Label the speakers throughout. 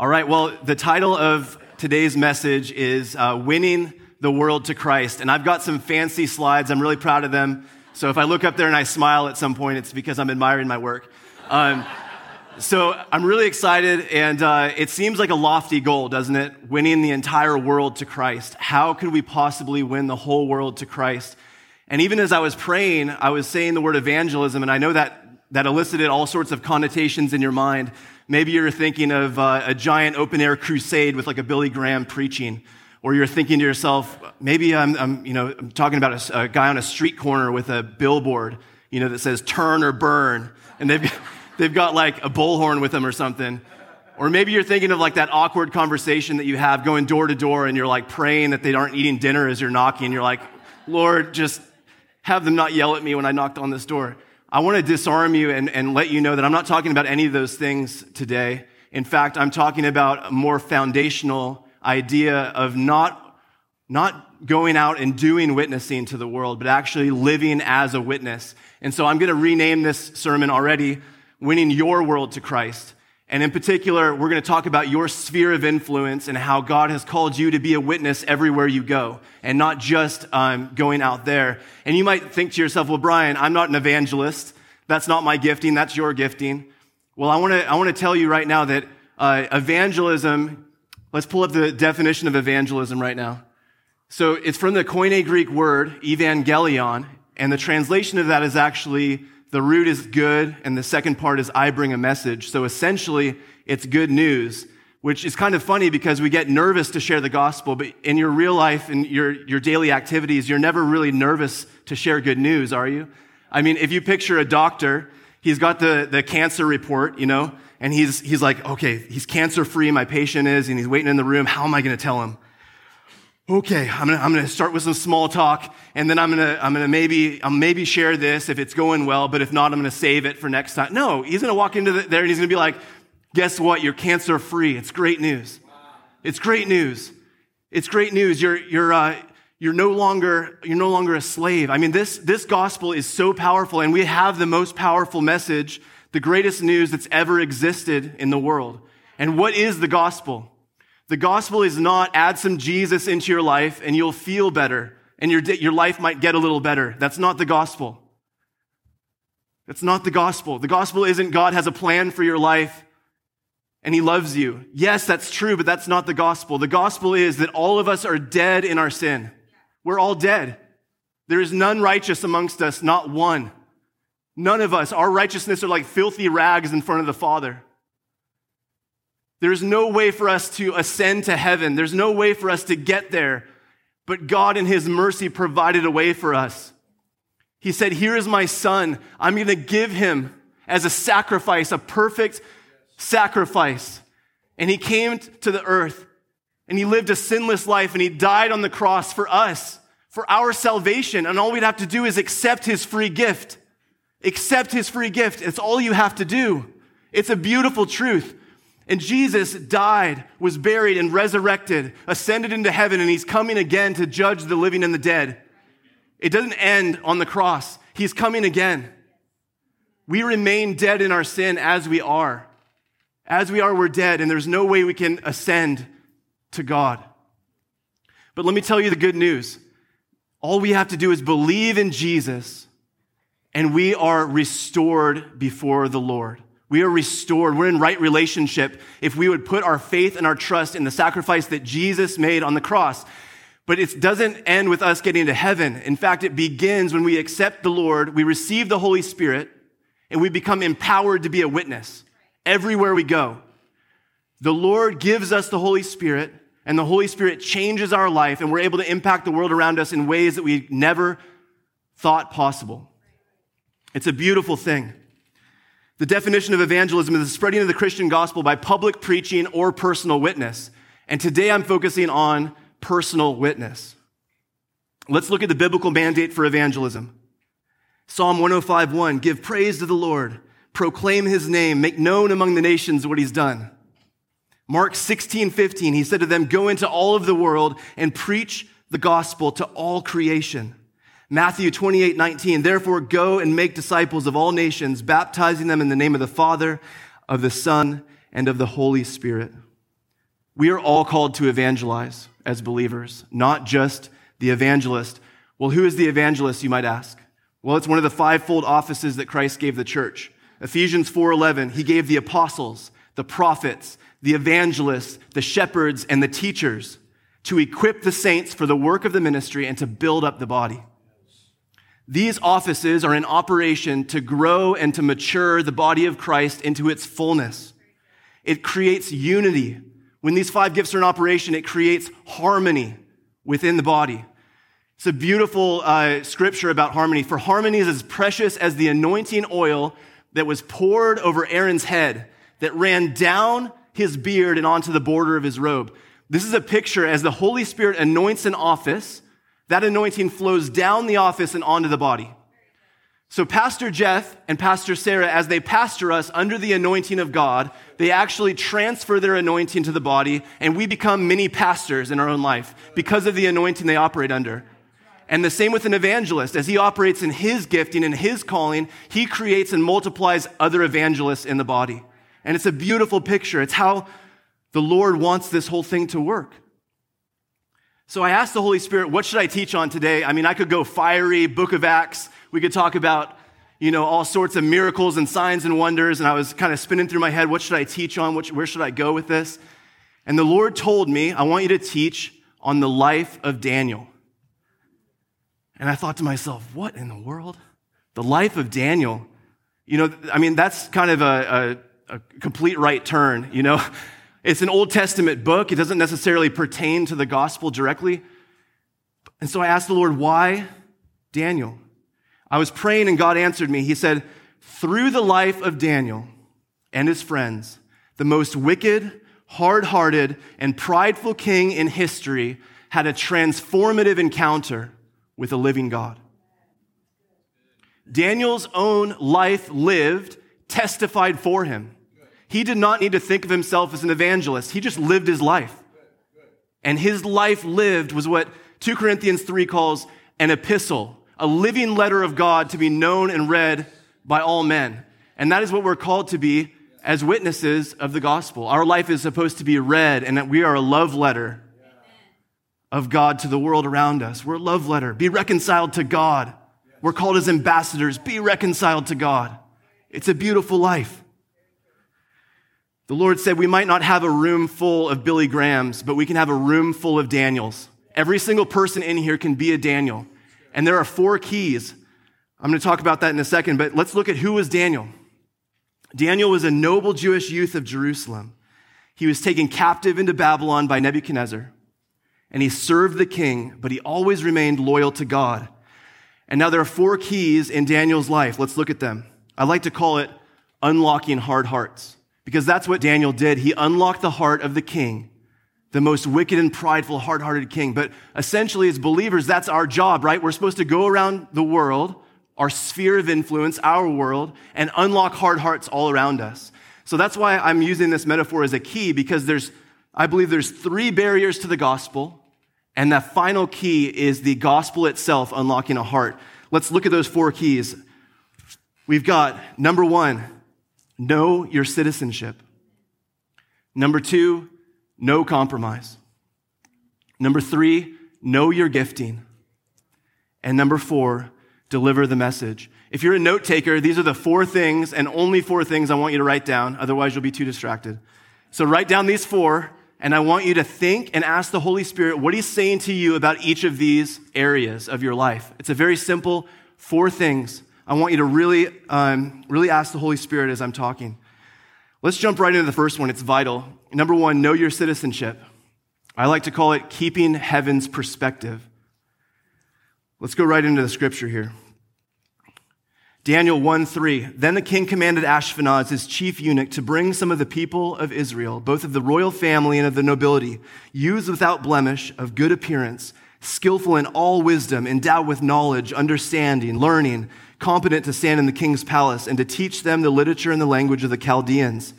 Speaker 1: All right, well, the title of today's message is uh, Winning the World to Christ. And I've got some fancy slides. I'm really proud of them. So if I look up there and I smile at some point, it's because I'm admiring my work. Um, so I'm really excited, and uh, it seems like a lofty goal, doesn't it? Winning the entire world to Christ. How could we possibly win the whole world to Christ? And even as I was praying, I was saying the word evangelism, and I know that that elicited all sorts of connotations in your mind. Maybe you're thinking of uh, a giant open air crusade with like a Billy Graham preaching. Or you're thinking to yourself, maybe I'm, I'm you know, I'm talking about a, a, guy on a street corner with a billboard, you know, that says turn or burn. And they've, they've got like a bullhorn with them or something. Or maybe you're thinking of like that awkward conversation that you have going door to door and you're like praying that they aren't eating dinner as you're knocking. You're like, Lord, just have them not yell at me when I knocked on this door. I want to disarm you and, and let you know that I'm not talking about any of those things today. In fact, I'm talking about a more foundational idea of not, not going out and doing witnessing to the world, but actually living as a witness. And so I'm going to rename this sermon already, Winning Your World to Christ. And in particular, we're going to talk about your sphere of influence and how God has called you to be a witness everywhere you go and not just um, going out there. And you might think to yourself, well, Brian, I'm not an evangelist. That's not my gifting. That's your gifting. Well, I want to, I want to tell you right now that uh, evangelism, let's pull up the definition of evangelism right now. So it's from the Koine Greek word, evangelion, and the translation of that is actually the root is good, and the second part is I bring a message. So essentially, it's good news, which is kind of funny because we get nervous to share the gospel, but in your real life and your, your daily activities, you're never really nervous to share good news, are you? I mean, if you picture a doctor, he's got the, the cancer report, you know, and he's, he's like, okay, he's cancer free, my patient is, and he's waiting in the room. How am I going to tell him? Okay, I'm gonna, I'm gonna start with some small talk, and then I'm gonna, I'm gonna maybe, I'll maybe share this if it's going well, but if not, I'm gonna save it for next time. No, he's gonna walk into the, there and he's gonna be like, guess what? You're cancer free. It's great news. It's great news. It's great news. You're, you're, uh, you're no longer, you're no longer a slave. I mean, this, this gospel is so powerful, and we have the most powerful message, the greatest news that's ever existed in the world. And what is the gospel? The gospel is not add some Jesus into your life and you'll feel better and your, your life might get a little better. That's not the gospel. That's not the gospel. The gospel isn't God has a plan for your life and he loves you. Yes, that's true, but that's not the gospel. The gospel is that all of us are dead in our sin. We're all dead. There is none righteous amongst us, not one. None of us. Our righteousness are like filthy rags in front of the Father. There's no way for us to ascend to heaven. There's no way for us to get there. But God, in His mercy, provided a way for us. He said, Here is my son. I'm going to give him as a sacrifice, a perfect sacrifice. And He came to the earth and He lived a sinless life and He died on the cross for us, for our salvation. And all we'd have to do is accept His free gift. Accept His free gift. It's all you have to do. It's a beautiful truth. And Jesus died, was buried, and resurrected, ascended into heaven, and he's coming again to judge the living and the dead. It doesn't end on the cross, he's coming again. We remain dead in our sin as we are. As we are, we're dead, and there's no way we can ascend to God. But let me tell you the good news. All we have to do is believe in Jesus, and we are restored before the Lord. We are restored. We're in right relationship if we would put our faith and our trust in the sacrifice that Jesus made on the cross. But it doesn't end with us getting to heaven. In fact, it begins when we accept the Lord, we receive the Holy Spirit, and we become empowered to be a witness everywhere we go. The Lord gives us the Holy Spirit, and the Holy Spirit changes our life, and we're able to impact the world around us in ways that we never thought possible. It's a beautiful thing. The definition of evangelism is the spreading of the Christian gospel by public preaching or personal witness. And today I'm focusing on personal witness. Let's look at the biblical mandate for evangelism. Psalm 105:1 Give praise to the Lord, proclaim his name, make known among the nations what he's done. Mark 16:15 He said to them, Go into all of the world and preach the gospel to all creation. Matthew 28, 19, therefore go and make disciples of all nations, baptizing them in the name of the Father, of the Son, and of the Holy Spirit. We are all called to evangelize as believers, not just the evangelist. Well, who is the evangelist, you might ask? Well, it's one of the fivefold offices that Christ gave the church. Ephesians 4:11, he gave the apostles, the prophets, the evangelists, the shepherds, and the teachers to equip the saints for the work of the ministry and to build up the body. These offices are in operation to grow and to mature the body of Christ into its fullness. It creates unity. When these five gifts are in operation, it creates harmony within the body. It's a beautiful uh, scripture about harmony. For harmony is as precious as the anointing oil that was poured over Aaron's head, that ran down his beard and onto the border of his robe. This is a picture as the Holy Spirit anoints an office, that anointing flows down the office and onto the body. So, Pastor Jeff and Pastor Sarah, as they pastor us under the anointing of God, they actually transfer their anointing to the body, and we become mini pastors in our own life because of the anointing they operate under. And the same with an evangelist. As he operates in his gifting and his calling, he creates and multiplies other evangelists in the body. And it's a beautiful picture. It's how the Lord wants this whole thing to work. So I asked the Holy Spirit, what should I teach on today? I mean, I could go fiery, book of Acts. We could talk about, you know, all sorts of miracles and signs and wonders. And I was kind of spinning through my head, what should I teach on? where should I go with this? And the Lord told me, I want you to teach on the life of Daniel. And I thought to myself, what in the world? The life of Daniel. You know, I mean, that's kind of a, a, a complete right turn, you know? It's an Old Testament book. It doesn't necessarily pertain to the gospel directly. And so I asked the Lord, why Daniel? I was praying and God answered me. He said, through the life of Daniel and his friends, the most wicked, hard hearted, and prideful king in history had a transformative encounter with a living God. Daniel's own life lived testified for him. He did not need to think of himself as an evangelist. He just lived his life. And his life lived was what 2 Corinthians 3 calls an epistle, a living letter of God to be known and read by all men. And that is what we're called to be as witnesses of the gospel. Our life is supposed to be read and that we are a love letter of God to the world around us. We're a love letter. Be reconciled to God. We're called as ambassadors. Be reconciled to God. It's a beautiful life. The Lord said we might not have a room full of Billy Grahams, but we can have a room full of Daniels. Every single person in here can be a Daniel. And there are four keys. I'm going to talk about that in a second, but let's look at who was Daniel. Daniel was a noble Jewish youth of Jerusalem. He was taken captive into Babylon by Nebuchadnezzar and he served the king, but he always remained loyal to God. And now there are four keys in Daniel's life. Let's look at them. I like to call it unlocking hard hearts because that's what Daniel did. He unlocked the heart of the king, the most wicked and prideful, hard hearted king. But essentially, as believers, that's our job, right? We're supposed to go around the world, our sphere of influence, our world, and unlock hard hearts all around us. So that's why I'm using this metaphor as a key because there's I believe there's three barriers to the gospel, and that final key is the gospel itself unlocking a heart. Let's look at those four keys. We've got number one, know your citizenship. Number two, no compromise. Number three, know your gifting. And number four, deliver the message. If you're a note taker, these are the four things and only four things I want you to write down. Otherwise, you'll be too distracted. So write down these four and I want you to think and ask the Holy Spirit what He's saying to you about each of these areas of your life. It's a very simple four things. I want you to really, um, really ask the Holy Spirit as I'm talking. Let's jump right into the first one. It's vital. Number one, know your citizenship. I like to call it keeping heaven's perspective. Let's go right into the scripture here. Daniel 1 3. Then the king commanded Ashpenaz, his chief eunuch, to bring some of the people of Israel, both of the royal family and of the nobility, youths without blemish, of good appearance, skillful in all wisdom, endowed with knowledge, understanding, learning, competent to stand in the king's palace, and to teach them the literature and the language of the Chaldeans.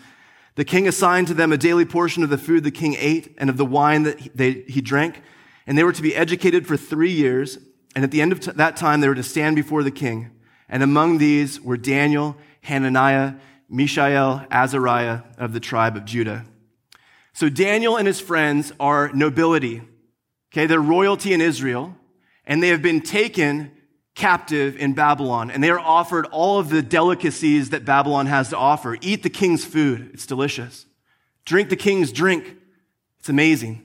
Speaker 1: The king assigned to them a daily portion of the food the king ate and of the wine that they, he drank, and they were to be educated for three years, and at the end of t- that time they were to stand before the king. And among these were Daniel, Hananiah, Mishael, Azariah of the tribe of Judah. So Daniel and his friends are nobility. Okay, they're royalty in Israel, and they have been taken captive in Babylon, and they are offered all of the delicacies that Babylon has to offer. Eat the king's food, it's delicious. Drink the king's drink, it's amazing.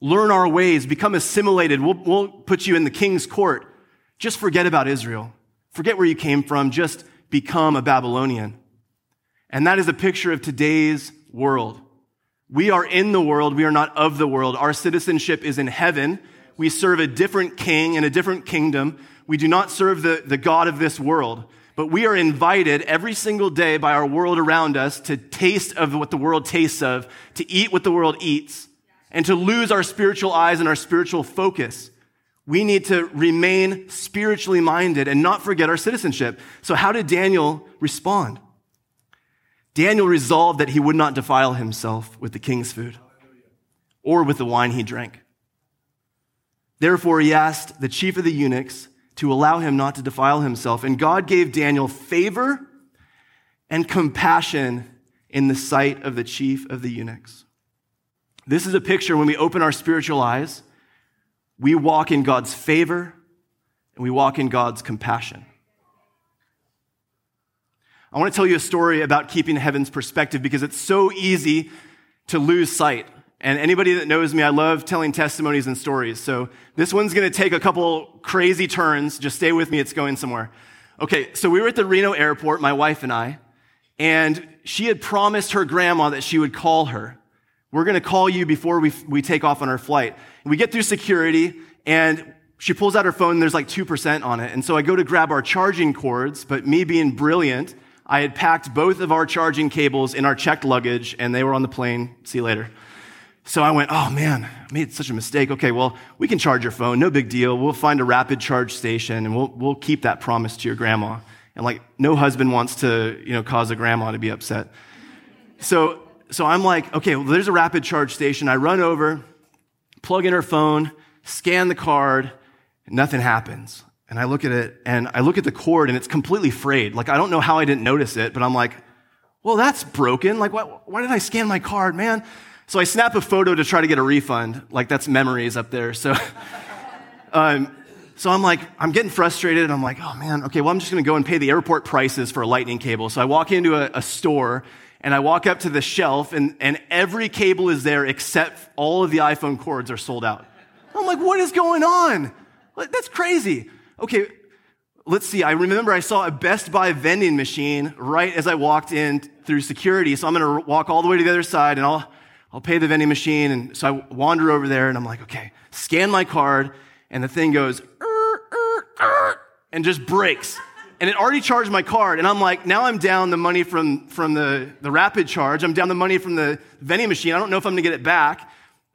Speaker 1: Learn our ways, become assimilated. We'll, we'll put you in the king's court. Just forget about Israel. Forget where you came from. Just become a Babylonian. And that is a picture of today's world. We are in the world. We are not of the world. Our citizenship is in heaven. We serve a different king and a different kingdom. We do not serve the, the God of this world, but we are invited every single day by our world around us to taste of what the world tastes of, to eat what the world eats, and to lose our spiritual eyes and our spiritual focus. We need to remain spiritually minded and not forget our citizenship. So, how did Daniel respond? Daniel resolved that he would not defile himself with the king's food or with the wine he drank. Therefore, he asked the chief of the eunuchs to allow him not to defile himself. And God gave Daniel favor and compassion in the sight of the chief of the eunuchs. This is a picture when we open our spiritual eyes, we walk in God's favor and we walk in God's compassion. I want to tell you a story about keeping heaven's perspective because it's so easy to lose sight. And anybody that knows me, I love telling testimonies and stories. So this one's going to take a couple crazy turns. Just stay with me, it's going somewhere. Okay, so we were at the Reno airport, my wife and I, and she had promised her grandma that she would call her. We're going to call you before we, we take off on our flight. We get through security, and she pulls out her phone, and there's like 2% on it. And so I go to grab our charging cords, but me being brilliant, I had packed both of our charging cables in our checked luggage, and they were on the plane. See you later. So I went, oh man, I made such a mistake. Okay, well, we can charge your phone, no big deal. We'll find a rapid charge station, and we'll, we'll keep that promise to your grandma. And like, no husband wants to, you know, cause a grandma to be upset. So, so I'm like, okay, well, there's a rapid charge station. I run over, plug in her phone, scan the card, nothing happens. And I look at it and I look at the cord and it's completely frayed. Like, I don't know how I didn't notice it, but I'm like, well, that's broken. Like, why, why did I scan my card, man? So I snap a photo to try to get a refund. Like, that's memories up there. So, um, so I'm like, I'm getting frustrated. And I'm like, oh man, okay, well, I'm just gonna go and pay the airport prices for a lightning cable. So I walk into a, a store and I walk up to the shelf and, and every cable is there except all of the iPhone cords are sold out. I'm like, what is going on? That's crazy okay, let's see. I remember I saw a Best Buy vending machine right as I walked in through security. So I'm going to walk all the way to the other side and I'll, I'll pay the vending machine. And so I wander over there and I'm like, okay, scan my card. And the thing goes, er, er, er, and just breaks. And it already charged my card. And I'm like, now I'm down the money from, from the, the rapid charge. I'm down the money from the vending machine. I don't know if I'm going to get it back.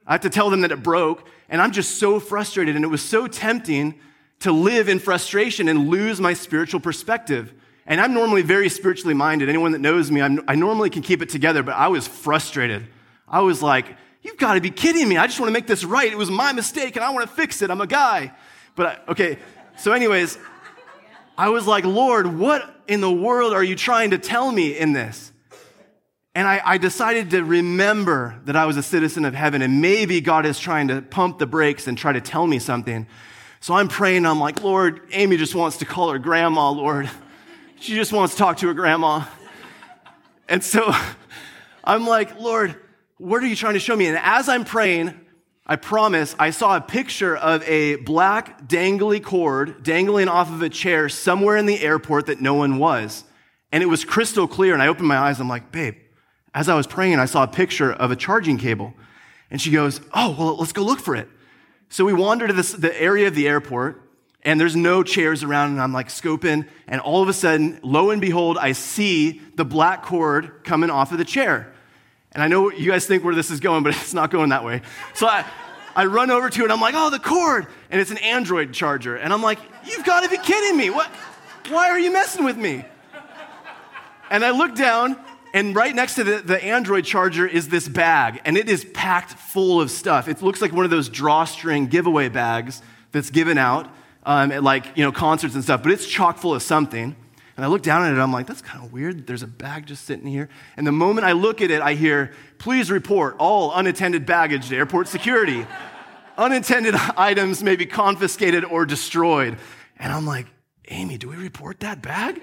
Speaker 1: I have to tell them that it broke. And I'm just so frustrated. And it was so tempting to live in frustration and lose my spiritual perspective. And I'm normally very spiritually minded. Anyone that knows me, I'm, i normally can keep it together, but I was frustrated. I was like, you've got to be kidding me. I just want to make this right. It was my mistake and I want to fix it. I'm a guy. But I, okay, so, anyways, I was like, Lord, what in the world are you trying to tell me in this? And I, I, decided to remember that I was a citizen of heaven and maybe God is trying to pump the brakes and try to tell me something. So I'm praying, I'm like, Lord, Amy just wants to call her grandma, Lord. She just wants to talk to her grandma. And so I'm like, Lord, what are you trying to show me? And as I'm praying, I promise, I saw a picture of a black dangly cord dangling off of a chair somewhere in the airport that no one was. And it was crystal clear. And I opened my eyes. I'm like, babe, as I was praying, I saw a picture of a charging cable. And she goes, oh, well, let's go look for it. So we wander to this, the area of the airport, and there's no chairs around, and I'm like scoping, and all of a sudden, lo and behold, I see the black cord coming off of the chair. And I know you guys think where this is going, but it's not going that way. So I, I run over to it, I'm like, oh, the cord! And it's an Android charger. And I'm like, you've got to be kidding me. What? Why are you messing with me? And I look down, and right next to the, the Android charger is this bag, and it is packed full of stuff. It looks like one of those drawstring giveaway bags that's given out um, at like you know concerts and stuff, but it's chock full of something. And I look down at it, I'm like, that's kind of weird. There's a bag just sitting here. And the moment I look at it, I hear, please report all unattended baggage to airport security. unattended items may be confiscated or destroyed. And I'm like, Amy, do we report that bag?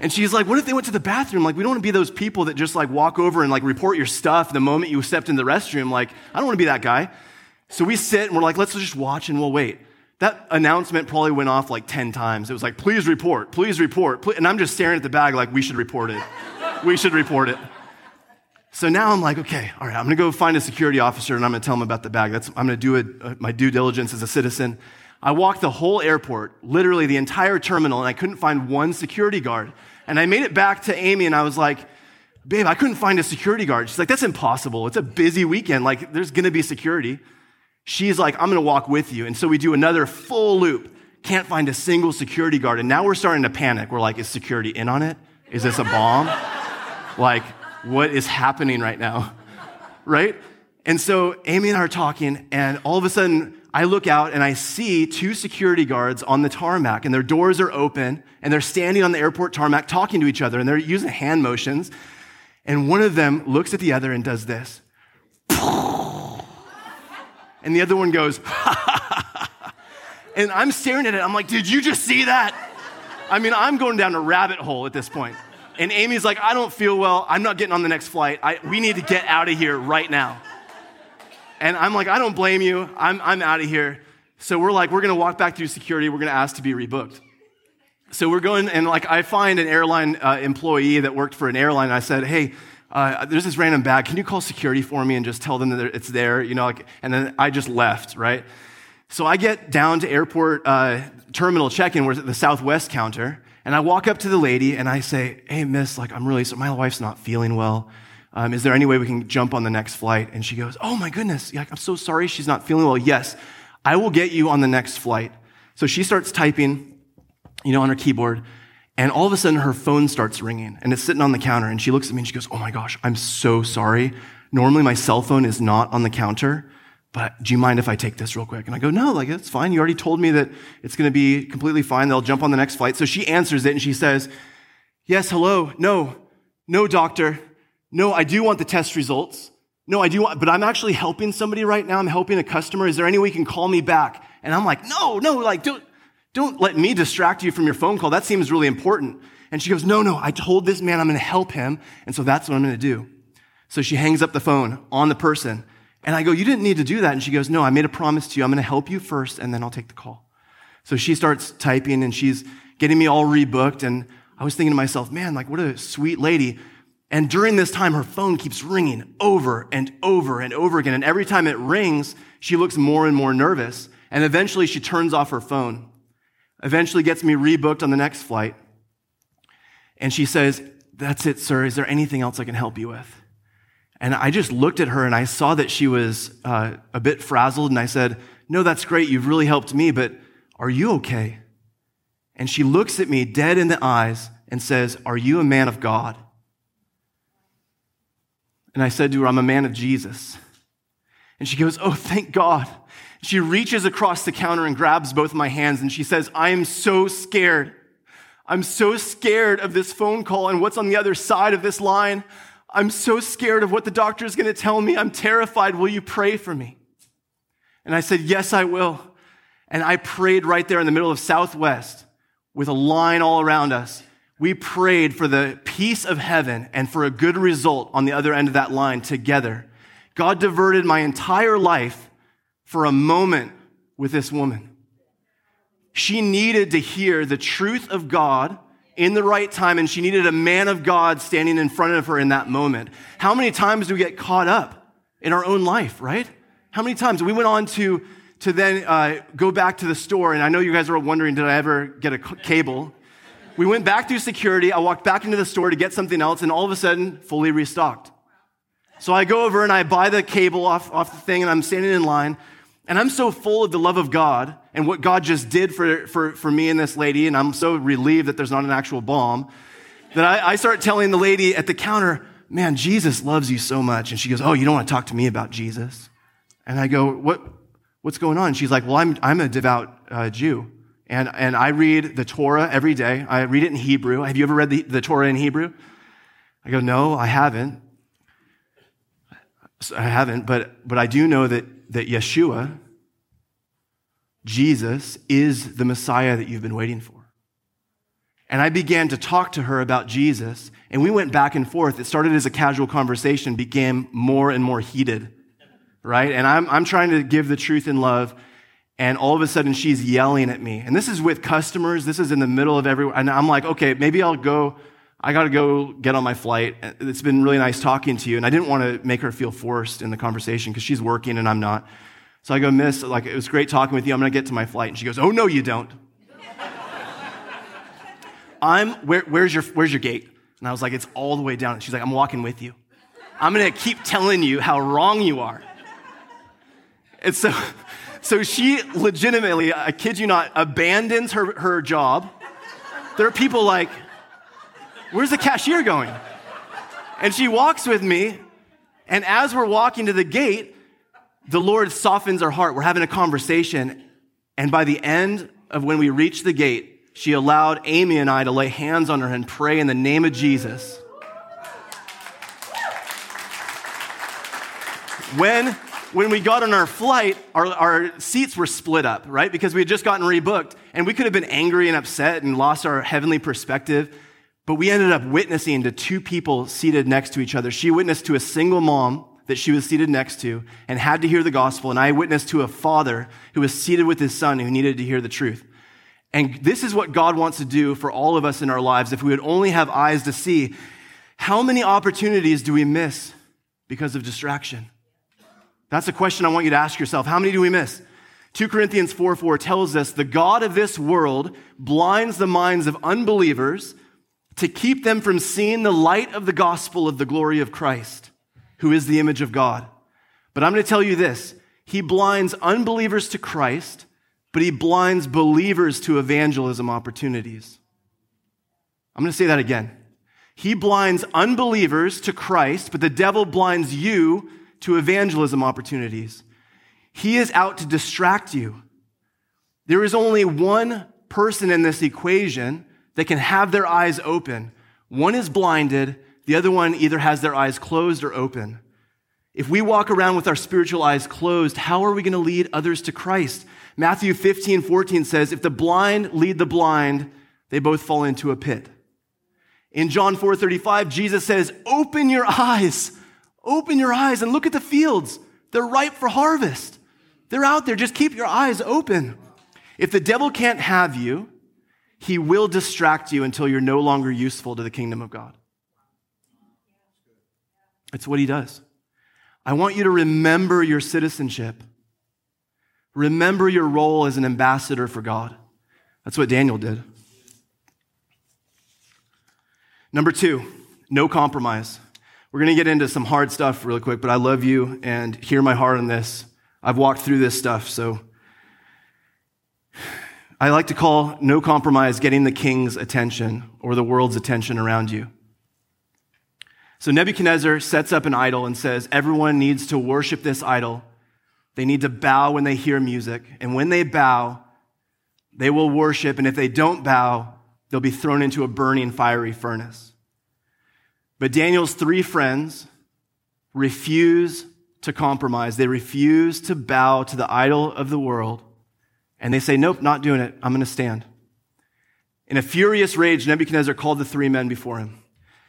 Speaker 1: And she's like, what if they went to the bathroom? Like, we don't want to be those people that just like walk over and like report your stuff the moment you stepped in the restroom. Like, I don't want to be that guy. So we sit and we're like, let's just watch and we'll wait. That announcement probably went off like 10 times. It was like, please report, please report. And I'm just staring at the bag like, we should report it. we should report it. So now I'm like, okay, all right, I'm gonna go find a security officer and I'm gonna tell him about the bag. That's, I'm gonna do it, uh, my due diligence as a citizen. I walked the whole airport, literally the entire terminal, and I couldn't find one security guard. And I made it back to Amy and I was like, babe, I couldn't find a security guard. She's like, that's impossible. It's a busy weekend. Like, there's gonna be security. She's like, I'm gonna walk with you. And so we do another full loop. Can't find a single security guard. And now we're starting to panic. We're like, is security in on it? Is this a bomb? like, what is happening right now? Right? And so Amy and I are talking, and all of a sudden, I look out and I see two security guards on the tarmac, and their doors are open, and they're standing on the airport tarmac talking to each other, and they're using hand motions. And one of them looks at the other and does this. And the other one goes, and I'm staring at it. I'm like, did you just see that? I mean, I'm going down a rabbit hole at this point. And Amy's like, I don't feel well. I'm not getting on the next flight. I, we need to get out of here right now. And I'm like, I don't blame you. I'm, I'm out of here. So we're like, we're going to walk back through security. We're going to ask to be rebooked. So we're going, and like, I find an airline uh, employee that worked for an airline. I said, hey, uh, there's this random bag. Can you call security for me and just tell them that it's there? You know, like, and then I just left, right? So I get down to airport uh, terminal check-in, we're at the Southwest counter, and I walk up to the lady and I say, "Hey, Miss, like I'm really so my wife's not feeling well. Um, is there any way we can jump on the next flight?" And she goes, "Oh my goodness, like, I'm so sorry she's not feeling well. Yes, I will get you on the next flight." So she starts typing, you know, on her keyboard. And all of a sudden, her phone starts ringing and it's sitting on the counter. And she looks at me and she goes, Oh my gosh, I'm so sorry. Normally, my cell phone is not on the counter, but do you mind if I take this real quick? And I go, No, like, it's fine. You already told me that it's going to be completely fine. They'll jump on the next flight. So she answers it and she says, Yes, hello. No, no, doctor. No, I do want the test results. No, I do want, but I'm actually helping somebody right now. I'm helping a customer. Is there any way you can call me back? And I'm like, No, no, like, don't, don't let me distract you from your phone call. That seems really important. And she goes, No, no, I told this man I'm going to help him. And so that's what I'm going to do. So she hangs up the phone on the person. And I go, You didn't need to do that. And she goes, No, I made a promise to you. I'm going to help you first, and then I'll take the call. So she starts typing and she's getting me all rebooked. And I was thinking to myself, Man, like, what a sweet lady. And during this time, her phone keeps ringing over and over and over again. And every time it rings, she looks more and more nervous. And eventually she turns off her phone eventually gets me rebooked on the next flight. And she says, That's it, sir. Is there anything else I can help you with? And I just looked at her and I saw that she was uh, a bit frazzled. And I said, No, that's great. You've really helped me, but are you okay? And she looks at me dead in the eyes and says, Are you a man of God? And I said to her, I'm a man of Jesus. And she goes, Oh, thank God. She reaches across the counter and grabs both my hands and she says, I am so scared. I'm so scared of this phone call and what's on the other side of this line. I'm so scared of what the doctor is going to tell me. I'm terrified. Will you pray for me? And I said, Yes, I will. And I prayed right there in the middle of Southwest with a line all around us. We prayed for the peace of heaven and for a good result on the other end of that line together. God diverted my entire life for a moment with this woman. She needed to hear the truth of God in the right time, and she needed a man of God standing in front of her in that moment. How many times do we get caught up in our own life, right? How many times? We went on to, to then uh, go back to the store, and I know you guys are wondering, did I ever get a cable? We went back through security. I walked back into the store to get something else, and all of a sudden, fully restocked. So I go over and I buy the cable off, off the thing, and I'm standing in line. And I'm so full of the love of God and what God just did for, for, for me and this lady, and I'm so relieved that there's not an actual bomb, that I, I start telling the lady at the counter, Man, Jesus loves you so much. And she goes, Oh, you don't want to talk to me about Jesus? And I go, What, What's going on? And she's like, Well, I'm, I'm a devout uh, Jew, And, and I read the Torah every day. I read it in Hebrew. Have you ever read the, the Torah in Hebrew? I go, no, I haven't. I haven't, but, but I do know that, that Yeshua, Jesus, is the Messiah that you've been waiting for. And I began to talk to her about Jesus, and we went back and forth. It started as a casual conversation, became more and more heated, right? And I'm, I'm trying to give the truth in love, and all of a sudden she's yelling at me. And this is with customers, this is in the middle of everyone. And I'm like, okay, maybe I'll go I got to go get on my flight. It's been really nice talking to you. And I didn't want to make her feel forced in the conversation because she's working and I'm not. So I go, Miss, like, it was great talking with you. I'm going to get to my flight. And she goes, Oh, no, you don't. I'm, where, where's, your, where's your gate? And I was like, It's all the way down. And she's like, I'm walking with you. I'm going to keep telling you how wrong you are. And so, so she legitimately, I kid you not, abandons her, her job. There are people like, Where's the cashier going? And she walks with me, and as we're walking to the gate, the Lord softens our heart. We're having a conversation, and by the end of when we reach the gate, she allowed Amy and I to lay hands on her and pray in the name of Jesus. When, when we got on our flight, our, our seats were split up, right? Because we had just gotten rebooked, and we could have been angry and upset and lost our heavenly perspective. But we ended up witnessing to two people seated next to each other. She witnessed to a single mom that she was seated next to and had to hear the gospel. And I witnessed to a father who was seated with his son who needed to hear the truth. And this is what God wants to do for all of us in our lives. If we would only have eyes to see, how many opportunities do we miss because of distraction? That's a question I want you to ask yourself. How many do we miss? 2 Corinthians 4 4 tells us the God of this world blinds the minds of unbelievers to keep them from seeing the light of the gospel of the glory of Christ, who is the image of God. But I'm going to tell you this He blinds unbelievers to Christ, but He blinds believers to evangelism opportunities. I'm going to say that again. He blinds unbelievers to Christ, but the devil blinds you to evangelism opportunities. He is out to distract you. There is only one person in this equation that can have their eyes open. One is blinded, the other one either has their eyes closed or open. If we walk around with our spiritual eyes closed, how are we going to lead others to Christ? Matthew 15, 14 says, If the blind lead the blind, they both fall into a pit. In John 4 35, Jesus says, Open your eyes, open your eyes and look at the fields. They're ripe for harvest. They're out there. Just keep your eyes open. If the devil can't have you, he will distract you until you're no longer useful to the kingdom of God. It's what he does. I want you to remember your citizenship. Remember your role as an ambassador for God. That's what Daniel did. Number two, no compromise. We're going to get into some hard stuff really quick, but I love you and hear my heart on this. I've walked through this stuff, so I like to call no compromise getting the king's attention or the world's attention around you. So Nebuchadnezzar sets up an idol and says, everyone needs to worship this idol. They need to bow when they hear music. And when they bow, they will worship. And if they don't bow, they'll be thrown into a burning fiery furnace. But Daniel's three friends refuse to compromise. They refuse to bow to the idol of the world. And they say, Nope, not doing it. I'm going to stand. In a furious rage, Nebuchadnezzar called the three men before him.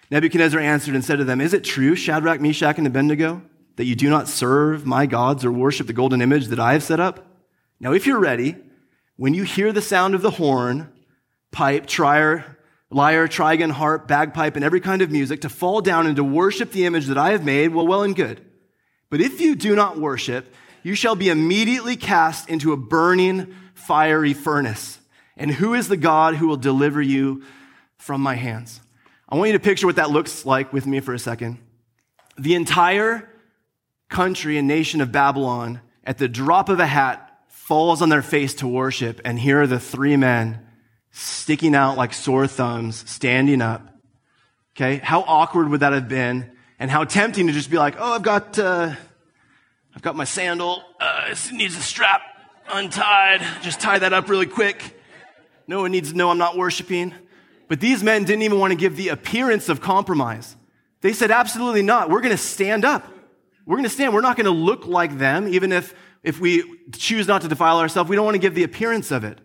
Speaker 1: Nebuchadnezzar answered and said to them, Is it true, Shadrach, Meshach, and Abednego, that you do not serve my gods or worship the golden image that I have set up? Now, if you're ready, when you hear the sound of the horn, pipe, trier, lyre, trigon, harp, bagpipe, and every kind of music, to fall down and to worship the image that I have made, well, well and good. But if you do not worship, you shall be immediately cast into a burning, fiery furnace. And who is the God who will deliver you from my hands? I want you to picture what that looks like with me for a second. The entire country and nation of Babylon, at the drop of a hat, falls on their face to worship. And here are the three men sticking out like sore thumbs, standing up. Okay. How awkward would that have been? And how tempting to just be like, oh, I've got, uh, I've got my sandal. Uh, it needs a strap untied. Just tie that up really quick. No one needs to know I'm not worshiping. But these men didn't even want to give the appearance of compromise. They said, absolutely not. We're going to stand up. We're going to stand. We're not going to look like them, even if, if we choose not to defile ourselves. We don't want to give the appearance of it.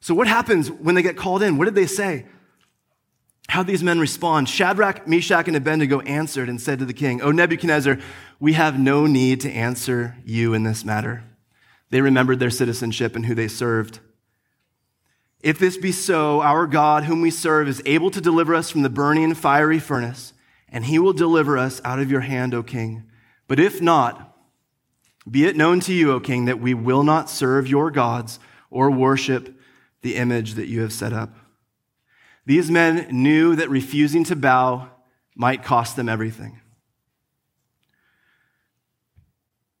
Speaker 1: So, what happens when they get called in? What did they say? How these men respond? Shadrach, Meshach, and Abednego answered and said to the king, O Nebuchadnezzar, we have no need to answer you in this matter. They remembered their citizenship and who they served. If this be so, our God, whom we serve, is able to deliver us from the burning fiery furnace, and he will deliver us out of your hand, O king. But if not, be it known to you, O king, that we will not serve your gods or worship the image that you have set up. These men knew that refusing to bow might cost them everything.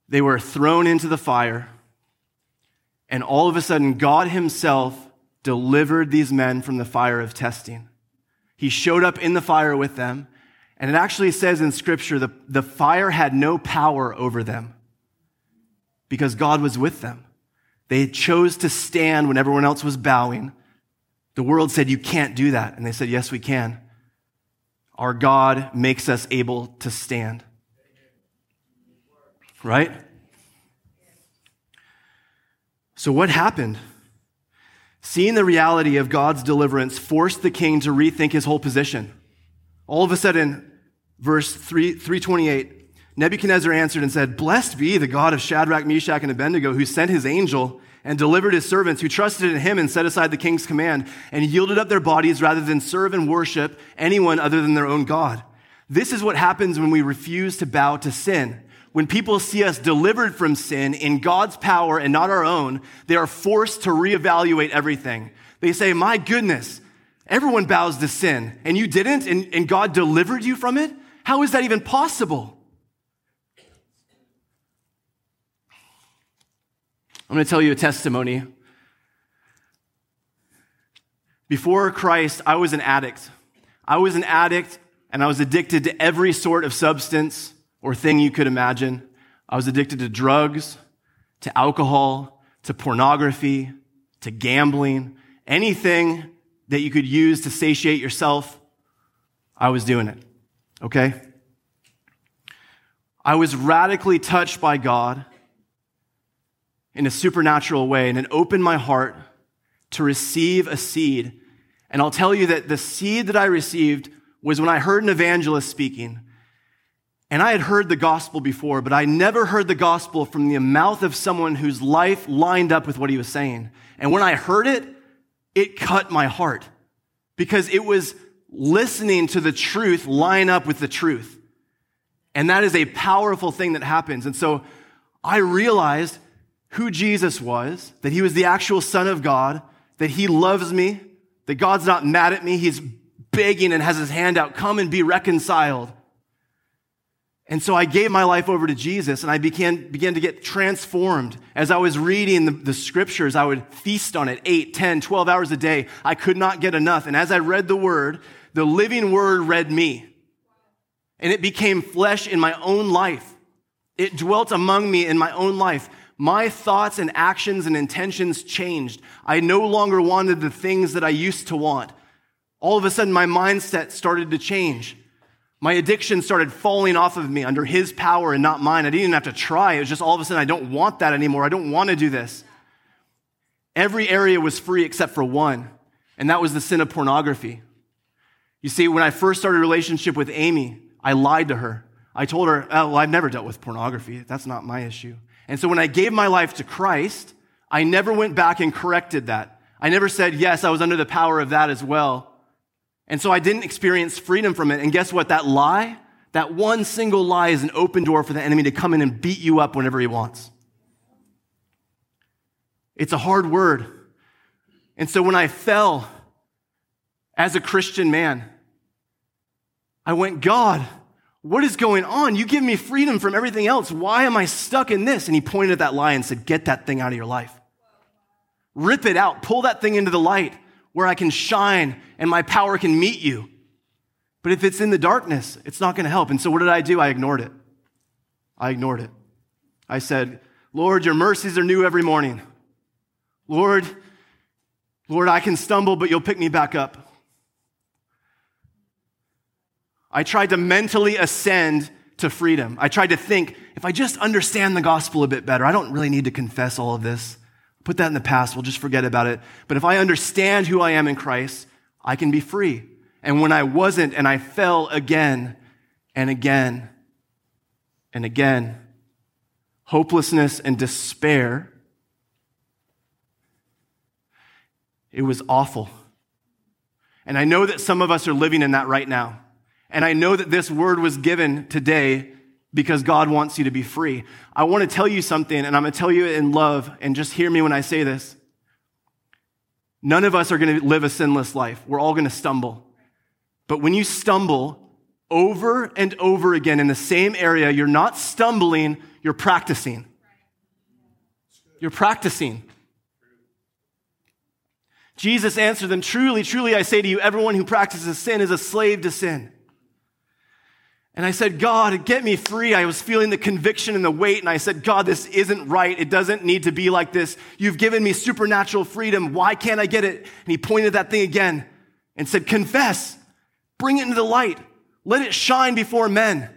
Speaker 1: They were thrown into the fire, and all of a sudden, God Himself delivered these men from the fire of testing. He showed up in the fire with them, and it actually says in Scripture the, the fire had no power over them because God was with them. They chose to stand when everyone else was bowing. The world said, You can't do that. And they said, Yes, we can. Our God makes us able to stand. Right? So, what happened? Seeing the reality of God's deliverance forced the king to rethink his whole position. All of a sudden, verse 3, 328, Nebuchadnezzar answered and said, Blessed be the God of Shadrach, Meshach, and Abednego, who sent his angel and delivered his servants, who trusted in him and set aside the king's command, and yielded up their bodies rather than serve and worship anyone other than their own God. This is what happens when we refuse to bow to sin. When people see us delivered from sin in God's power and not our own, they are forced to reevaluate everything. They say, My goodness, everyone bows to sin, and you didn't, and, and God delivered you from it? How is that even possible? I'm going to tell you a testimony. Before Christ, I was an addict. I was an addict, and I was addicted to every sort of substance or thing you could imagine. I was addicted to drugs, to alcohol, to pornography, to gambling, anything that you could use to satiate yourself. I was doing it. Okay? I was radically touched by God in a supernatural way and it opened my heart to receive a seed. And I'll tell you that the seed that I received was when I heard an evangelist speaking. And I had heard the gospel before, but I never heard the gospel from the mouth of someone whose life lined up with what he was saying. And when I heard it, it cut my heart because it was listening to the truth line up with the truth. And that is a powerful thing that happens. And so I realized who Jesus was, that he was the actual Son of God, that he loves me, that God's not mad at me, he's begging and has his hand out, come and be reconciled. And so I gave my life over to Jesus and I began, began to get transformed. As I was reading the, the, scriptures, I would feast on it 8, 10, 12 hours a day. I could not get enough. And as I read the word, the living word read me. And it became flesh in my own life. It dwelt among me in my own life. My thoughts and actions and intentions changed. I no longer wanted the things that I used to want. All of a sudden, my mindset started to change. My addiction started falling off of me under his power and not mine. I didn't even have to try. It was just all of a sudden, I don't want that anymore. I don't want to do this. Every area was free except for one, and that was the sin of pornography. You see, when I first started a relationship with Amy, I lied to her. I told her, oh, well, I've never dealt with pornography. That's not my issue. And so when I gave my life to Christ, I never went back and corrected that. I never said, yes, I was under the power of that as well. And so I didn't experience freedom from it. And guess what? That lie, that one single lie is an open door for the enemy to come in and beat you up whenever he wants. It's a hard word. And so when I fell as a Christian man, I went, God, what is going on? You give me freedom from everything else. Why am I stuck in this? And he pointed at that lie and said, Get that thing out of your life. Rip it out. Pull that thing into the light where I can shine and my power can meet you. But if it's in the darkness, it's not going to help. And so what did I do? I ignored it. I ignored it. I said, Lord, your mercies are new every morning. Lord, Lord, I can stumble, but you'll pick me back up. I tried to mentally ascend to freedom. I tried to think, if I just understand the gospel a bit better, I don't really need to confess all of this. Put that in the past. We'll just forget about it. But if I understand who I am in Christ, I can be free. And when I wasn't and I fell again and again and again, hopelessness and despair, it was awful. And I know that some of us are living in that right now. And I know that this word was given today because God wants you to be free. I want to tell you something, and I'm going to tell you it in love, and just hear me when I say this. None of us are going to live a sinless life. We're all going to stumble. But when you stumble over and over again in the same area, you're not stumbling, you're practicing. You're practicing. Jesus answered them, Truly, truly, I say to you, everyone who practices sin is a slave to sin. And I said, God, get me free. I was feeling the conviction and the weight. And I said, God, this isn't right. It doesn't need to be like this. You've given me supernatural freedom. Why can't I get it? And he pointed that thing again and said, Confess, bring it into the light, let it shine before men.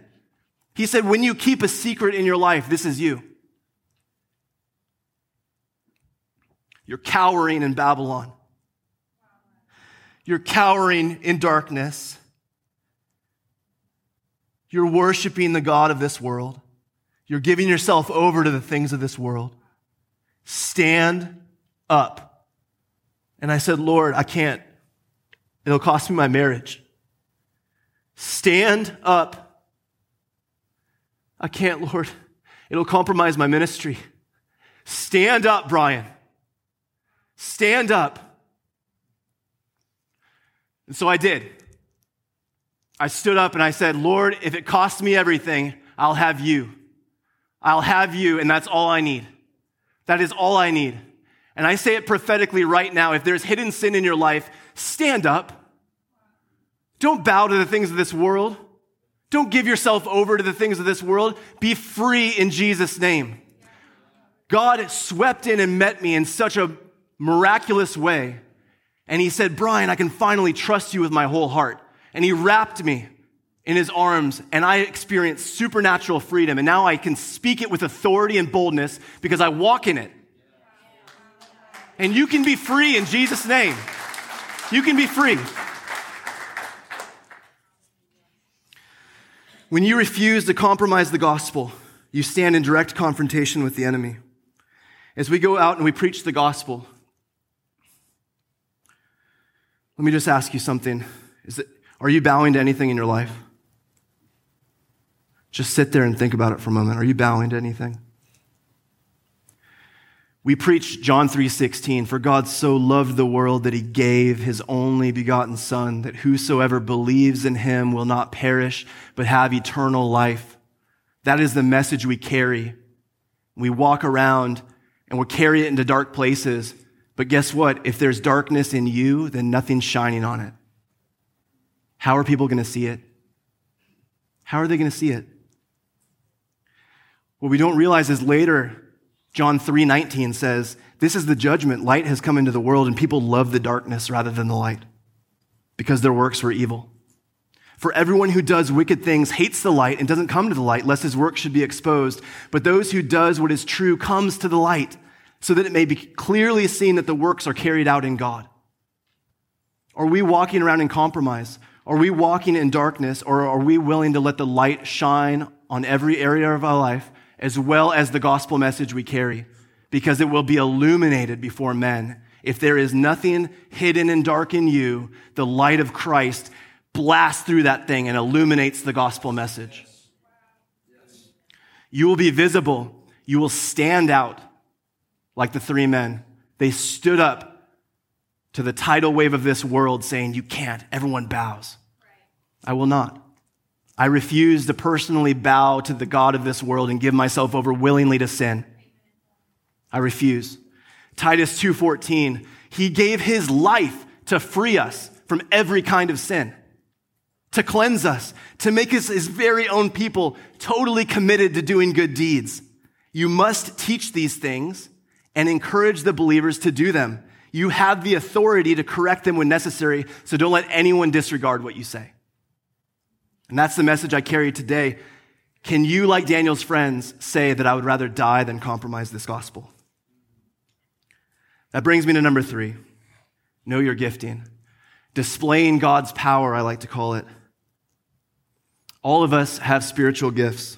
Speaker 1: He said, When you keep a secret in your life, this is you. You're cowering in Babylon. You're cowering in darkness. You're worshiping the God of this world. You're giving yourself over to the things of this world. Stand up. And I said, Lord, I can't. It'll cost me my marriage. Stand up. I can't, Lord. It'll compromise my ministry. Stand up, Brian. Stand up. And so I did. I stood up and I said, Lord, if it costs me everything, I'll have you. I'll have you, and that's all I need. That is all I need. And I say it prophetically right now. If there's hidden sin in your life, stand up. Don't bow to the things of this world. Don't give yourself over to the things of this world. Be free in Jesus' name. God swept in and met me in such a miraculous way. And he said, Brian, I can finally trust you with my whole heart and he wrapped me in his arms and I experienced supernatural freedom. And now I can speak it with authority and boldness because I walk in it. And you can be free in Jesus' name. You can be free. When you refuse to compromise the gospel, you stand in direct confrontation with the enemy. As we go out and we preach the gospel, let me just ask you something. Is it, are you bowing to anything in your life? Just sit there and think about it for a moment. Are you bowing to anything? We preach John 3:16, for God so loved the world that he gave his only begotten son that whosoever believes in him will not perish but have eternal life. That is the message we carry. We walk around and we carry it into dark places. But guess what? If there's darkness in you, then nothing's shining on it. How are people going to see it? How are they going to see it? What we don't realize is later, John 3:19 says, "This is the judgment. Light has come into the world and people love the darkness rather than the light because their works were evil." For everyone who does wicked things hates the light and doesn't come to the light lest his work should be exposed. But those who does what is true comes to the light so that it may be clearly seen that the works are carried out in God. Are we walking around in compromise? Are we walking in darkness or are we willing to let the light shine on every area of our life as well as the gospel message we carry? Because it will be illuminated before men. If there is nothing hidden and dark in you, the light of Christ blasts through that thing and illuminates the gospel message. You will be visible. You will stand out like the three men. They stood up to the tidal wave of this world saying, You can't, everyone bows. I will not. I refuse to personally bow to the God of this world and give myself over willingly to sin. I refuse. Titus 2:14, he gave his life to free us from every kind of sin, to cleanse us, to make us his very own people, totally committed to doing good deeds. You must teach these things and encourage the believers to do them. You have the authority to correct them when necessary, so don't let anyone disregard what you say. And that's the message I carry today. Can you, like Daniel's friends, say that I would rather die than compromise this gospel? That brings me to number three know your gifting. Displaying God's power, I like to call it. All of us have spiritual gifts.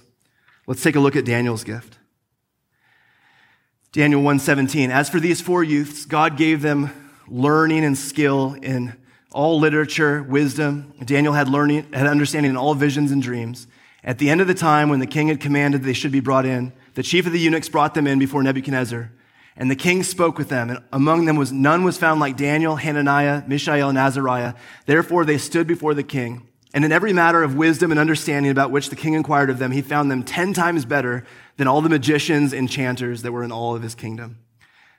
Speaker 1: Let's take a look at Daniel's gift. Daniel 1:17 As for these four youths God gave them learning and skill in all literature wisdom. Daniel had learning had understanding in all visions and dreams. At the end of the time when the king had commanded they should be brought in the chief of the eunuchs brought them in before Nebuchadnezzar. And the king spoke with them and among them was none was found like Daniel Hananiah Mishael and Azariah. Therefore they stood before the king. And in every matter of wisdom and understanding about which the king inquired of them he found them 10 times better than all the magicians, enchanters that were in all of his kingdom.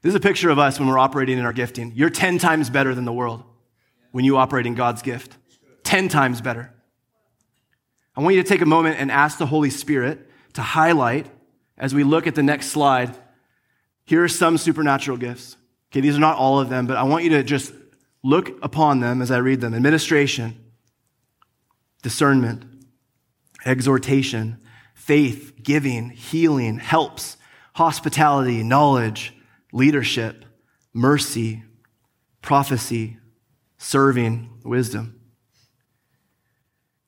Speaker 1: This is a picture of us when we're operating in our gifting. You're 10 times better than the world when you operate in God's gift. 10 times better. I want you to take a moment and ask the Holy Spirit to highlight as we look at the next slide. Here are some supernatural gifts. Okay, these are not all of them, but I want you to just look upon them as I read them administration, discernment, exhortation, faith, giving, healing, helps, hospitality, knowledge, leadership, mercy, prophecy, serving, wisdom.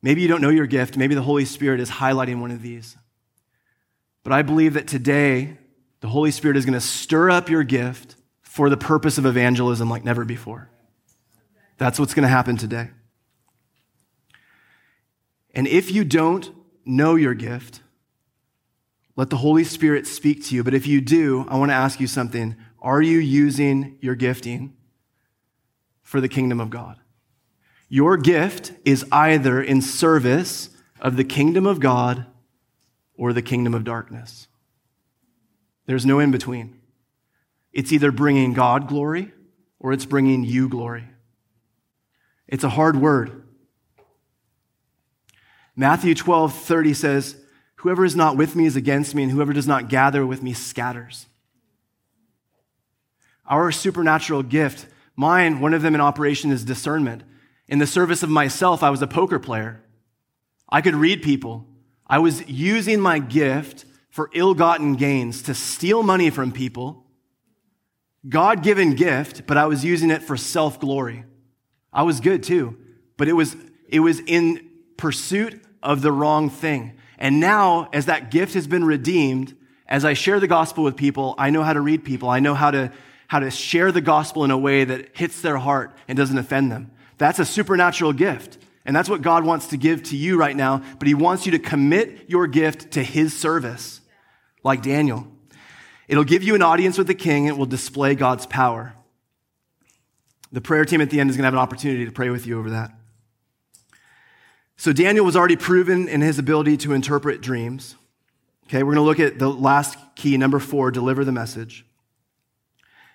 Speaker 1: Maybe you don't know your gift. Maybe the Holy Spirit is highlighting one of these. But I believe that today, the Holy Spirit is going to stir up your gift for the purpose of evangelism like never before. That's what's going to happen today. And if you don't know your gift, let the Holy Spirit speak to you. But if you do, I want to ask you something. Are you using your gifting for the kingdom of God? Your gift is either in service of the kingdom of God or the kingdom of darkness. There's no in between. It's either bringing God glory or it's bringing you glory. It's a hard word. Matthew 12, 30 says, Whoever is not with me is against me, and whoever does not gather with me scatters. Our supernatural gift, mine, one of them in operation is discernment. In the service of myself, I was a poker player. I could read people. I was using my gift for ill gotten gains to steal money from people. God given gift, but I was using it for self glory. I was good too, but it was, it was in pursuit of the wrong thing. And now, as that gift has been redeemed, as I share the gospel with people, I know how to read people. I know how to, how to share the gospel in a way that hits their heart and doesn't offend them. That's a supernatural gift. And that's what God wants to give to you right now. But He wants you to commit your gift to His service, like Daniel. It'll give you an audience with the king. It will display God's power. The prayer team at the end is going to have an opportunity to pray with you over that. So Daniel was already proven in his ability to interpret dreams. Okay, we're going to look at the last key, number four, deliver the message.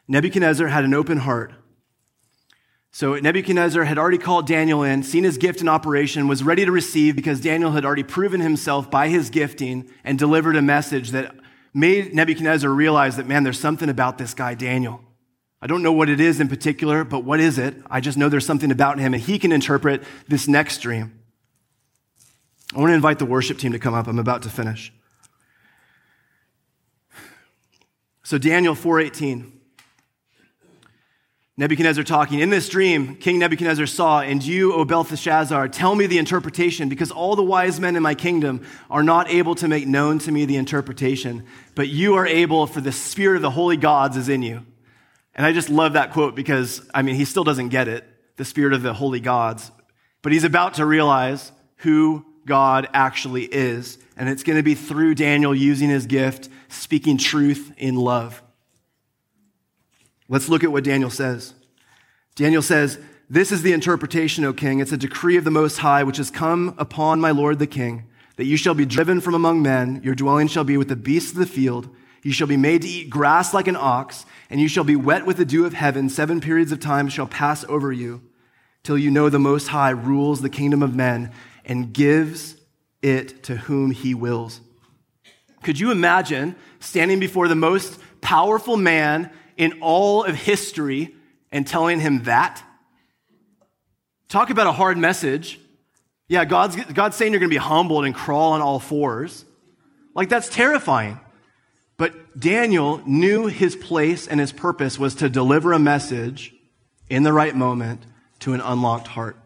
Speaker 1: Nebuchadnezzar had an open heart. So Nebuchadnezzar had already called Daniel in, seen his gift in operation, was ready to receive because Daniel had already proven himself by his gifting and delivered a message that made Nebuchadnezzar realize that, man, there's something about this guy, Daniel. I don't know what it is in particular, but what is it? I just know there's something about him, and he can interpret this next dream. I want to invite the worship team to come up. I'm about to finish. So Daniel 4:18. Nebuchadnezzar talking, in this dream, King Nebuchadnezzar saw, and you, O Belteshazzar, tell me the interpretation, because all the wise men in my kingdom are not able to make known to me the interpretation, but you are able, for the spirit of the holy gods is in you. And I just love that quote because, I mean, he still doesn't get it, the spirit of the holy gods, but he's about to realize who God actually is. And it's going to be through Daniel using his gift, speaking truth in love. Let's look at what Daniel says. Daniel says, This is the interpretation, O king. It's a decree of the Most High, which has come upon my Lord the king, that you shall be driven from among men. Your dwelling shall be with the beasts of the field. You shall be made to eat grass like an ox, and you shall be wet with the dew of heaven. Seven periods of time shall pass over you, till you know the Most High rules the kingdom of men and gives it to whom he wills. Could you imagine standing before the most powerful man in all of history and telling him that? Talk about a hard message. Yeah, God's, God's saying you're going to be humbled and crawl on all fours. Like, that's terrifying. But Daniel knew his place and his purpose was to deliver a message in the right moment to an unlocked heart.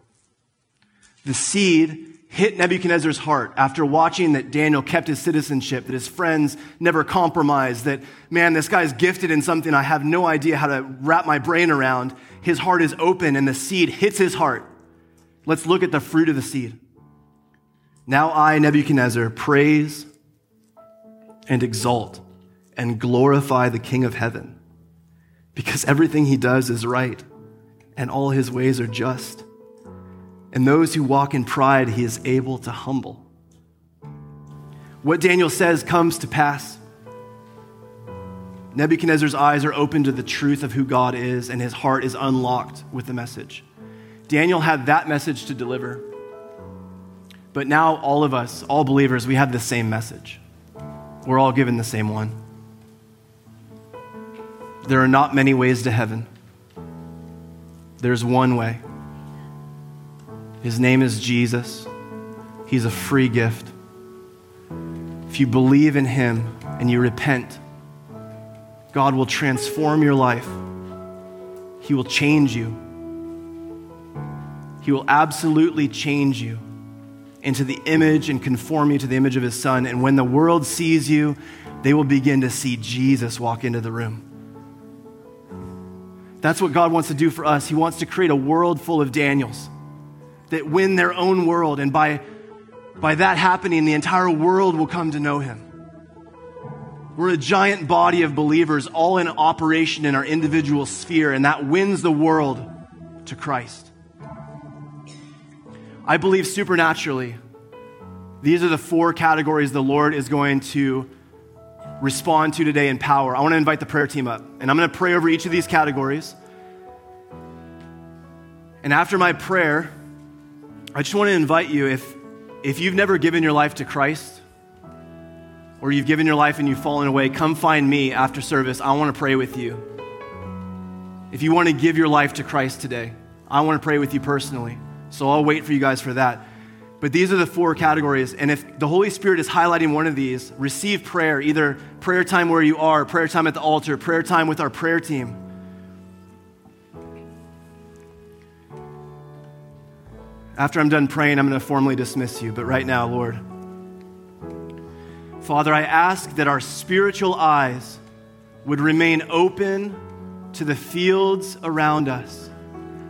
Speaker 1: The seed hit Nebuchadnezzar's heart after watching that Daniel kept his citizenship, that his friends never compromised, that, man, this guy's gifted in something I have no idea how to wrap my brain around. His heart is open and the seed hits his heart. Let's look at the fruit of the seed. Now I, Nebuchadnezzar, praise and exalt and glorify the King of heaven because everything he does is right and all his ways are just. And those who walk in pride, he is able to humble. What Daniel says comes to pass. Nebuchadnezzar's eyes are open to the truth of who God is, and his heart is unlocked with the message. Daniel had that message to deliver. But now, all of us, all believers, we have the same message. We're all given the same one. There are not many ways to heaven, there's one way. His name is Jesus. He's a free gift. If you believe in Him and you repent, God will transform your life. He will change you. He will absolutely change you into the image and conform you to the image of His Son. And when the world sees you, they will begin to see Jesus walk into the room. That's what God wants to do for us. He wants to create a world full of Daniels that win their own world. And by, by that happening, the entire world will come to know him. We're a giant body of believers, all in operation in our individual sphere, and that wins the world to Christ. I believe supernaturally, these are the four categories the Lord is going to respond to today in power. I want to invite the prayer team up, and I'm going to pray over each of these categories. And after my prayer, I just want to invite you if, if you've never given your life to Christ, or you've given your life and you've fallen away, come find me after service. I want to pray with you. If you want to give your life to Christ today, I want to pray with you personally. So I'll wait for you guys for that. But these are the four categories. And if the Holy Spirit is highlighting one of these, receive prayer, either prayer time where you are, prayer time at the altar, prayer time with our prayer team. After I'm done praying, I'm going to formally dismiss you. But right now, Lord, Father, I ask that our spiritual eyes would remain open to the fields around us,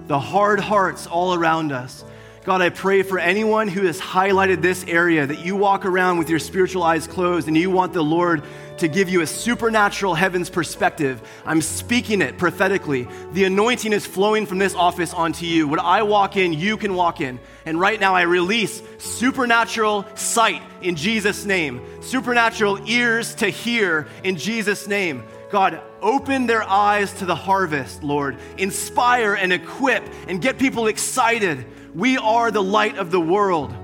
Speaker 1: the hard hearts all around us. God, I pray for anyone who has highlighted this area that you walk around with your spiritual eyes closed and you want the Lord to give you a supernatural heavens perspective. I'm speaking it prophetically. The anointing is flowing from this office onto you. When I walk in, you can walk in. And right now, I release supernatural sight in Jesus' name, supernatural ears to hear in Jesus' name. God, open their eyes to the harvest, Lord. Inspire and equip and get people excited. We are the light of the world.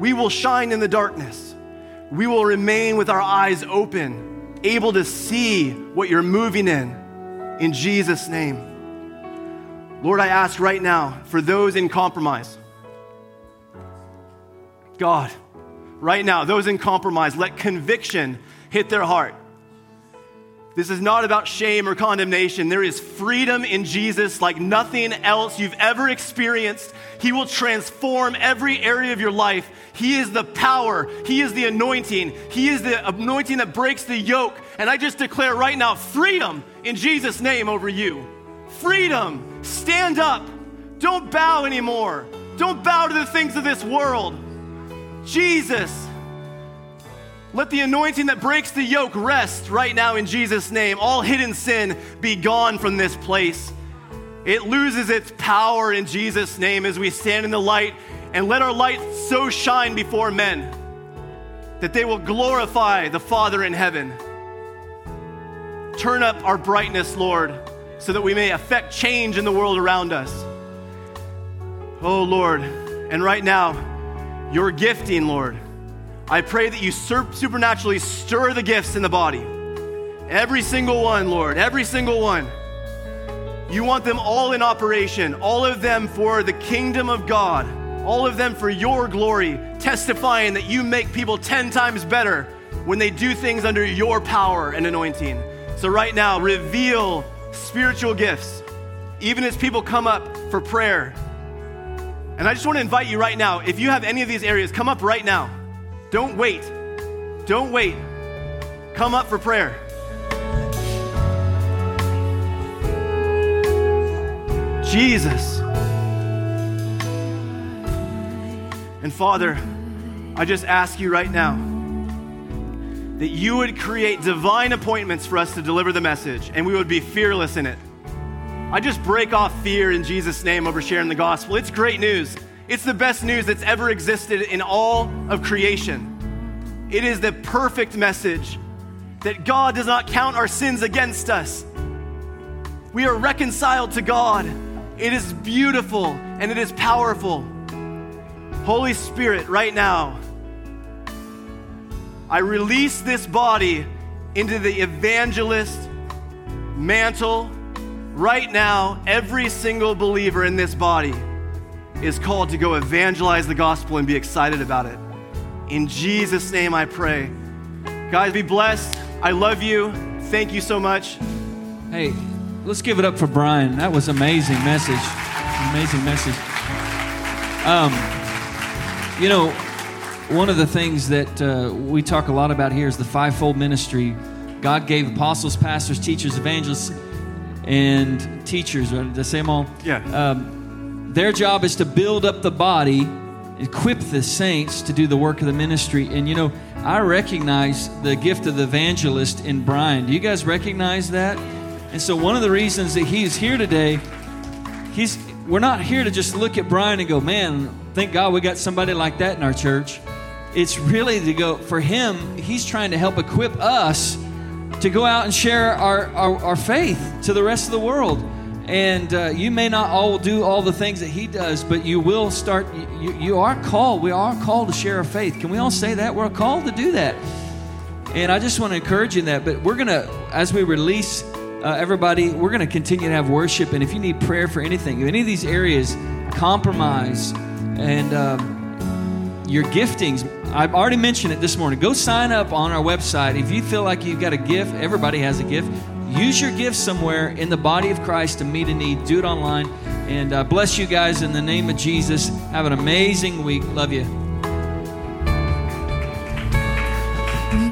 Speaker 1: We will shine in the darkness we will remain with our eyes open, able to see what you're moving in. In Jesus' name. Lord, I ask right now for those in compromise. God, right now, those in compromise, let conviction hit their heart. This is not about shame or condemnation. There is freedom in Jesus like nothing else you've ever experienced. He will transform every area of your life. He is the power, He is the anointing, He is the anointing that breaks the yoke. And I just declare right now freedom in Jesus' name over you. Freedom. Stand up. Don't bow anymore. Don't bow to the things of this world. Jesus let the anointing that breaks the yoke rest right now in Jesus' name. All hidden sin be gone from this place. It loses its power in Jesus' name as we stand in the light and let our light so shine before men that they will glorify the Father in heaven. Turn up our brightness, Lord, so that we may affect change in the world around us. Oh, Lord. And right now, your gifting, Lord I pray that you supernaturally stir the gifts in the body. Every single one, Lord, every single one. You want them all in operation, all of them for the kingdom of God, all of them for your glory, testifying that you make people 10 times better when they do things under your power and anointing. So, right now, reveal spiritual gifts, even as people come up for prayer. And I just want to invite you right now if you have any of these areas, come up right now. Don't wait. Don't wait. Come up for prayer. Jesus. And Father, I just ask you right now that you would create divine appointments for us to deliver the message and we would be fearless in it. I just break off fear in Jesus' name over sharing the gospel. It's great news. It's the best news that's ever existed in all of creation. It is the perfect message that God does not count our sins against us. We are reconciled to God. It is beautiful and it is powerful. Holy Spirit, right now, I release this body into the evangelist mantle. Right now, every single believer in this body is called to go evangelize the gospel and be excited about it. In Jesus' name I pray. Guys, be blessed. I love you. Thank you so much.
Speaker 2: Hey, let's give it up for Brian. That was amazing message. Amazing message. Um, you know, one of the things that uh, we talk a lot about here is the fivefold ministry. God gave apostles, pastors, teachers, evangelists, and teachers. Right? Did I say them all?
Speaker 1: Yeah.
Speaker 2: Um, their job is to build up the body, equip the saints to do the work of the ministry. And you know, I recognize the gift of the evangelist in Brian. Do you guys recognize that? And so, one of the reasons that he's here today, he's we're not here to just look at Brian and go, man, thank God we got somebody like that in our church. It's really to go, for him, he's trying to help equip us to go out and share our, our, our faith to the rest of the world. And uh, you may not all do all the things that he does, but you will start, you, you are called, we are called to share our faith. Can we all say that? We're called to do that. And I just want to encourage you in that. But we're going to, as we release uh, everybody, we're going to continue to have worship. And if you need prayer for anything, any of these areas, compromise and um, your giftings, I've already mentioned it this morning. Go sign up on our website. If you feel like you've got a gift, everybody has a gift. Use your gift somewhere in the body of Christ to meet a need. Do it online. And uh, bless you guys in the name of Jesus. Have an amazing week. Love you.